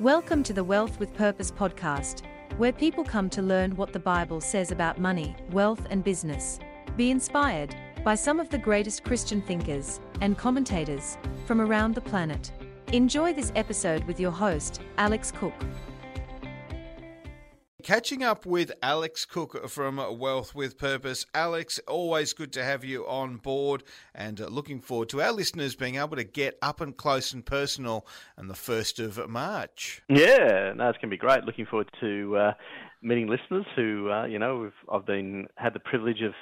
Welcome to the Wealth with Purpose podcast, where people come to learn what the Bible says about money, wealth, and business. Be inspired by some of the greatest Christian thinkers and commentators from around the planet. Enjoy this episode with your host, Alex Cook. Catching up with Alex Cook from Wealth with Purpose. Alex, always good to have you on board and looking forward to our listeners being able to get up and close and personal on the 1st of March. Yeah, no, it's going to be great. Looking forward to uh, meeting listeners who, uh, you know, I've been had the privilege of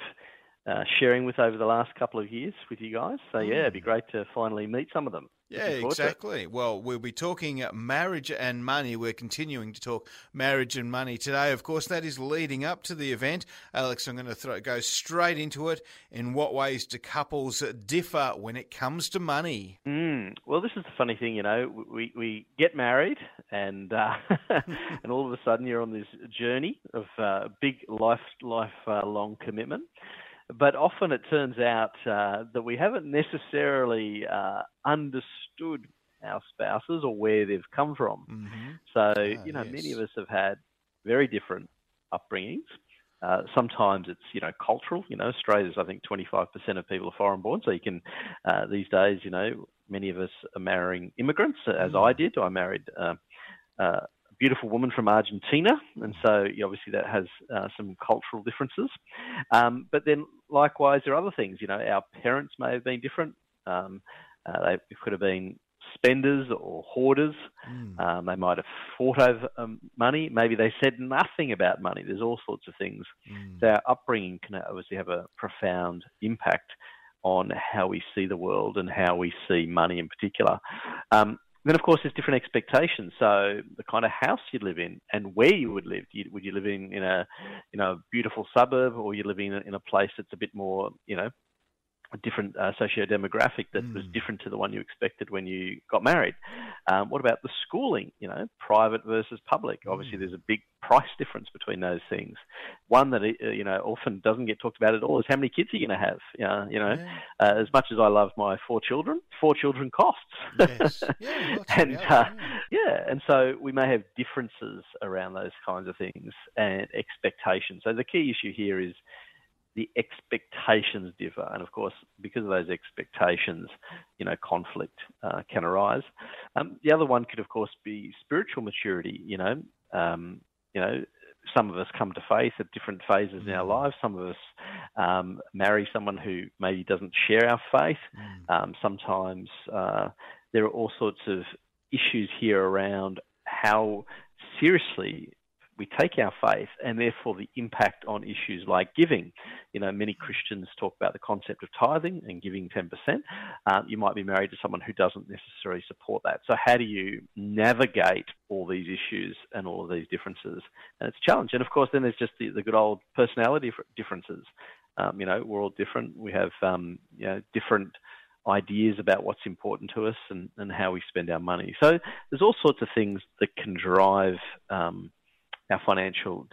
uh, sharing with over the last couple of years with you guys. So, yeah, it'd be mm. great to finally meet some of them. Yeah, exactly. Well, we'll be talking marriage and money. We're continuing to talk marriage and money today. Of course, that is leading up to the event. Alex, I'm going to throw, go straight into it. In what ways do couples differ when it comes to money? Mm, well, this is the funny thing, you know. We, we get married, and uh, and all of a sudden you're on this journey of uh, big life life uh, long commitment but often it turns out uh, that we haven't necessarily uh, understood our spouses or where they've come from. Mm-hmm. So, ah, you know, yes. many of us have had very different upbringings. Uh, sometimes it's you know cultural. You know, Australia's I think 25% of people are foreign born. So you can uh, these days, you know, many of us are marrying immigrants, as mm. I did. I married uh, uh beautiful woman from Argentina, and so obviously that has uh, some cultural differences. Um, but then likewise, there are other things. You know, our parents may have been different. Um, uh, they could have been spenders or hoarders. Mm. Um, they might have fought over um, money. Maybe they said nothing about money. There's all sorts of things. Mm. Our upbringing can obviously have a profound impact on how we see the world and how we see money in particular. Um, then, of course, there's different expectations. So, the kind of house you live in and where you would live. Would you live in, in a, you know, beautiful suburb, or you live in a, in a place that's a bit more, you know, a different uh, socio-demographic that mm. was hmm. different to the one you expected when you got married. Um, what about the schooling? You know, private versus public. Mm. Obviously, there's a big price difference between those things. One that uh, you know often doesn't get talked about at all is how many kids are you going to have. You know, you know, yeah. uh, as much as I love my four children, four children costs. Yes. Yeah, and uh, yeah, and so we may have differences around those kinds of things and expectations. So the key issue here is the expectations differ, and of course, because of those expectations, you know, conflict uh, can arise. Um, the other one could, of course, be spiritual maturity. You know, um, you know, some of us come to faith at different phases in our mm. lives. Some of us um, marry someone who maybe doesn't share our faith. Mm. Um, sometimes uh, there are all sorts of issues here around how seriously we take our faith and therefore the impact on issues like giving. You know, many Christians talk about the concept of tithing and giving 10%. Um, you might be married to someone who doesn't necessarily support that. So, how do you navigate all these issues and all of these differences? And it's a challenge. And of course, then there's just the, the good old personality differences. Um, you know, we're all different. We have, um, you know, different ideas about what's important to us and, and how we spend our money. So there's all sorts of things that can drive um, our financial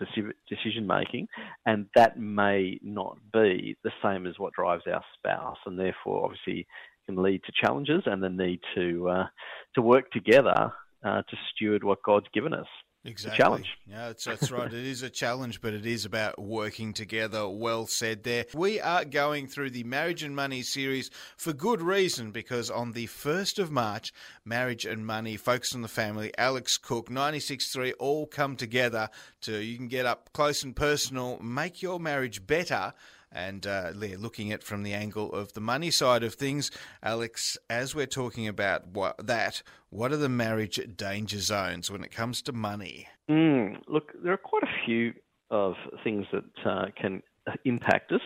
decision making, and that may not be the same as what drives our spouse, and therefore, obviously, can lead to challenges and the need to uh, to work together uh, to steward what God's given us. Exactly. challenge. Yeah, that's, that's right. it is a challenge, but it is about working together. Well said there. We are going through the Marriage and Money series for good reason because on the 1st of March, Marriage and Money, Focus on the Family, Alex Cook, 96.3 all come together to, you can get up close and personal, make your marriage better and uh, looking at from the angle of the money side of things, Alex, as we're talking about what, that, what are the marriage danger zones when it comes to money? Mm, look, there are quite a few of things that uh, can impact us.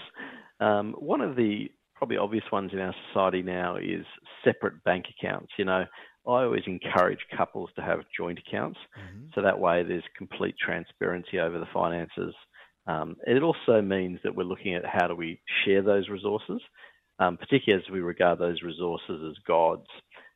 Um, one of the probably obvious ones in our society now is separate bank accounts. You know, I always encourage couples to have joint accounts, mm-hmm. so that way there's complete transparency over the finances um, it also means that we're looking at how do we share those resources, um, particularly as we regard those resources as gods.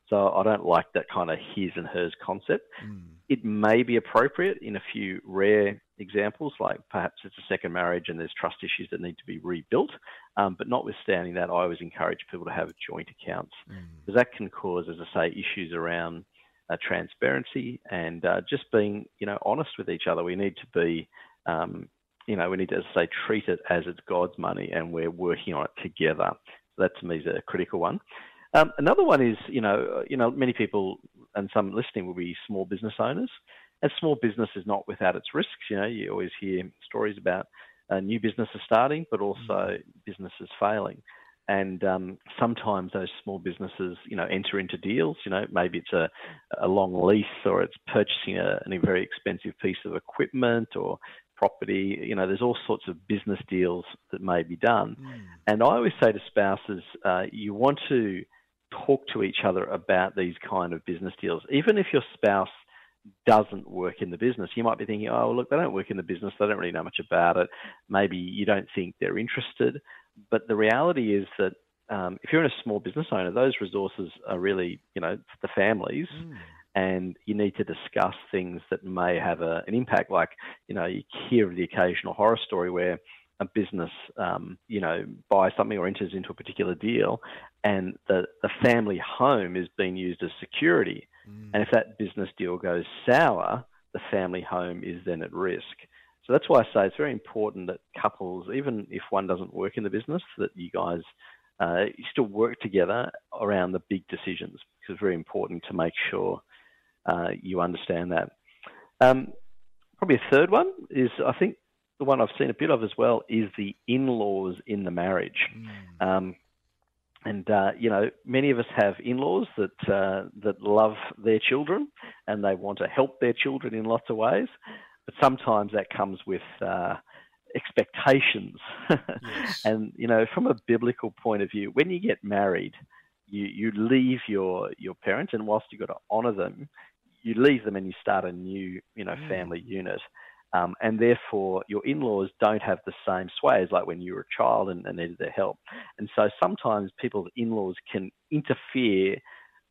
So I don't like that kind of his and hers concept. Mm. It may be appropriate in a few rare examples, like perhaps it's a second marriage and there's trust issues that need to be rebuilt. Um, but notwithstanding that, I always encourage people to have joint accounts because mm. that can cause, as I say, issues around uh, transparency and uh, just being, you know, honest with each other. We need to be, um, you know, we need to, as I say, treat it as it's God's money and we're working on it together. So that to me is a critical one. Um, another one is, you know, you know, many people and some listening will be small business owners, and small business is not without its risks. You know, you always hear stories about uh, new businesses starting, but also mm. businesses failing. And um, sometimes those small businesses, you know, enter into deals. You know, maybe it's a, a long lease or it's purchasing a, a very expensive piece of equipment or property. You know, there's all sorts of business deals that may be done. Mm. And I always say to spouses, uh, you want to talk to each other about these kind of business deals, even if your spouse doesn't work in the business. You might be thinking, oh, look, they don't work in the business. They don't really know much about it. Maybe you don't think they're interested. But the reality is that um, if you're in a small business owner, those resources are really, you know, the families. Mm. And you need to discuss things that may have a, an impact. Like, you know, you hear of the occasional horror story where a business, um, you know, buys something or enters into a particular deal, and the, the family home is being used as security. Mm. And if that business deal goes sour, the family home is then at risk. So that's why I say it's very important that couples, even if one doesn't work in the business, that you guys uh, you still work together around the big decisions because it's very important to make sure uh, you understand that. Um, probably a third one is I think the one I've seen a bit of as well is the in-laws in the marriage. Mm. Um, and uh, you know, many of us have in-laws that uh, that love their children and they want to help their children in lots of ways, but sometimes that comes with uh, expectations. Yes. and you know, from a biblical point of view, when you get married, you you leave your your parents, and whilst you've got to honour them, you leave them and you start a new you know mm. family unit. Um, and therefore, your in laws don't have the same sway as like when you were a child and, and needed their help. And so sometimes people's in laws can interfere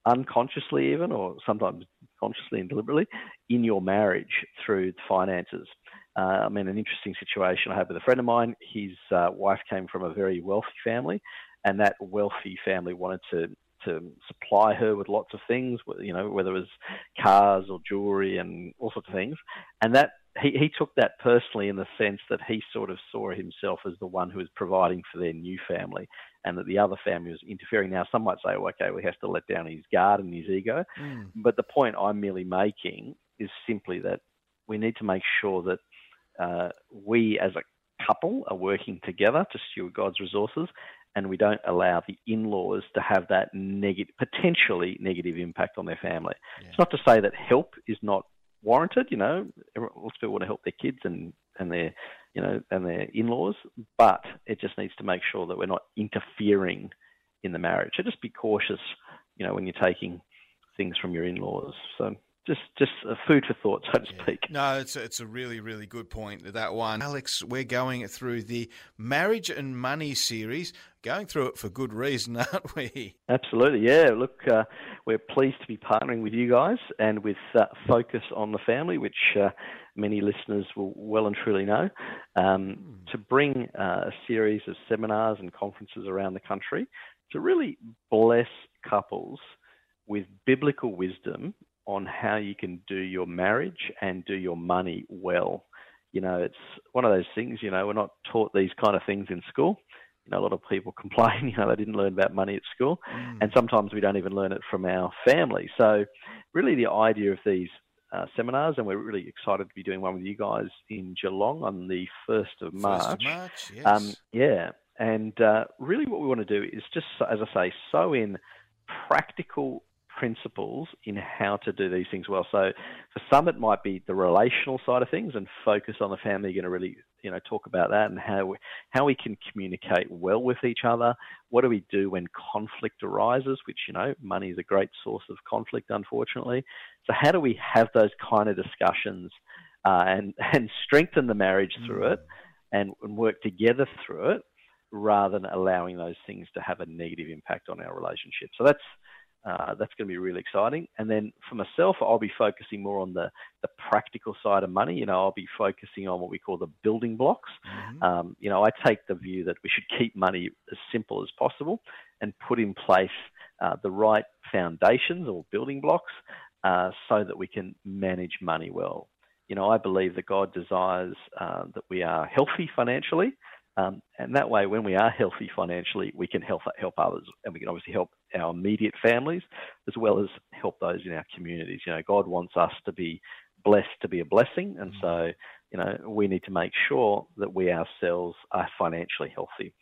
unconsciously, even, or sometimes consciously and deliberately, in your marriage through finances. Uh, I mean, an interesting situation I had with a friend of mine. His uh, wife came from a very wealthy family, and that wealthy family wanted to to supply her with lots of things, you know, whether it was cars or jewelry and all sorts of things. And that he, he took that personally in the sense that he sort of saw himself as the one who was providing for their new family and that the other family was interfering. Now, some might say, well, okay, we have to let down his guard and his ego. Mm. But the point I'm merely making is simply that we need to make sure that uh, we as a couple are working together to steward God's resources and we don't allow the in-laws to have that negative, potentially negative impact on their family. Yeah. It's not to say that help is not warranted. You know, lots of people want to help their kids and and their you know and their in-laws, but it just needs to make sure that we're not interfering in the marriage. So just be cautious, you know, when you're taking things from your in-laws. So just just a food for thought, so to yeah. speak. No, it's a, it's a really really good point that one, Alex. We're going through the marriage and money series, going through it for good reason, aren't we? Absolutely, yeah. Look, uh, we're pleased to be partnering with you guys and with uh, Focus on the Family, which uh, many listeners will well and truly know, um, mm. to bring uh, a series of seminars and conferences around the country to really bless couples with biblical wisdom on how you can do your marriage and do your money well. You know, it's one of those things, you know, we're not taught these kind of things in school. You know, a lot of people complain, you know, they didn't learn about money at school. Mm. And sometimes we don't even learn it from our family. So, really, the idea of these uh, seminars, and we're really excited to be doing one with you guys in Geelong on the 1st of March. 1st of March, yes. Um, yeah. And uh, really, what we want to do is just, as I say, sow in practical principles in how to do these things well. So for some, it might be the relational side of things and focus on the family. You're going to really, you know, talk about that and how we, how we can communicate well with each other. What do we do when conflict arises? Which you know, money is a great source of conflict, unfortunately. So how do we have those kind of discussions uh, and and strengthen the marriage through it and, and work together through it? rather than allowing those things to have a negative impact on our relationship. So that's uh, that's going to be really exciting. And then for myself, I'll be focusing more on the, the practical side of money. You know, I'll be focusing on what we call the building blocks. Mm-hmm. Um, you know, I take the view that we should keep money as simple as possible and put in place uh, the right foundations or building blocks uh, so that we can manage money well. You know, I believe that God desires uh, that we are healthy financially, um, and that way, when we are healthy financially, we can help help others, and we can obviously help our immediate families as well as help those in our communities. You know, God wants us to be blessed to be a blessing, and mm. so you know we need to make sure that we ourselves are financially healthy.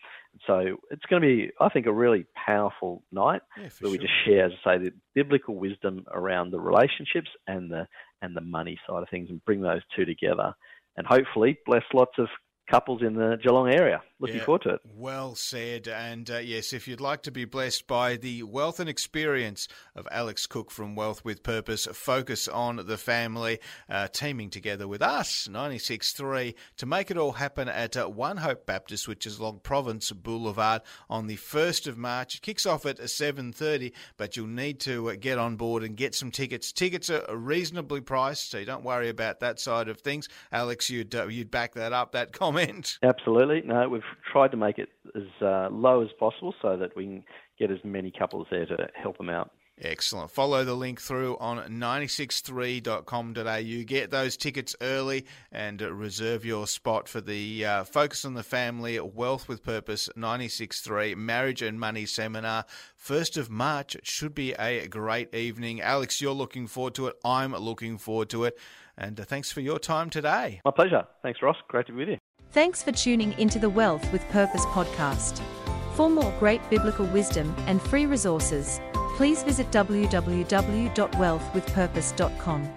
So it's going to be, I think, a really powerful night Yeah, where we sure. just share, as I say, the biblical wisdom around the relationships and the and the money side of things, and bring those two together, and hopefully bless lots of couples in the Geelong area. Looking Yeah, forward to it. Well said. And uh, yes, if you'd like to be blessed by the wealth and experience of Alex Cook from Wealth with Purpose, focus on the family, uh, teaming together with us, 96.3, to make it all happen at uh, One Hope Baptist, which is Long Province Boulevard on the 1st of March. It kicks off at 7.30, but you'll need to uh, get on board and get some tickets. Tickets are reasonably priced, so you don't worry about that side of things. Alex, you'd, uh, you'd back that up, that comment. Absolutely. No, we've tried to make it as uh, low as possible so that we can get as many couples there to help them out. Excellent. Follow the link through on 963.com.au. Get those tickets early and reserve your spot for the uh, Focus on the Family Wealth with Purpose 963 Marriage and Money Seminar. 1st of March. It should be a great evening. Alex, you're looking forward to it. I'm looking forward to it. And uh, thanks for your time today. My pleasure. Thanks, Ross. Great to be with you. Thanks for tuning into the Wealth with Purpose podcast. For more great biblical wisdom and free resources, please visit www.wealthwithpurpose.com.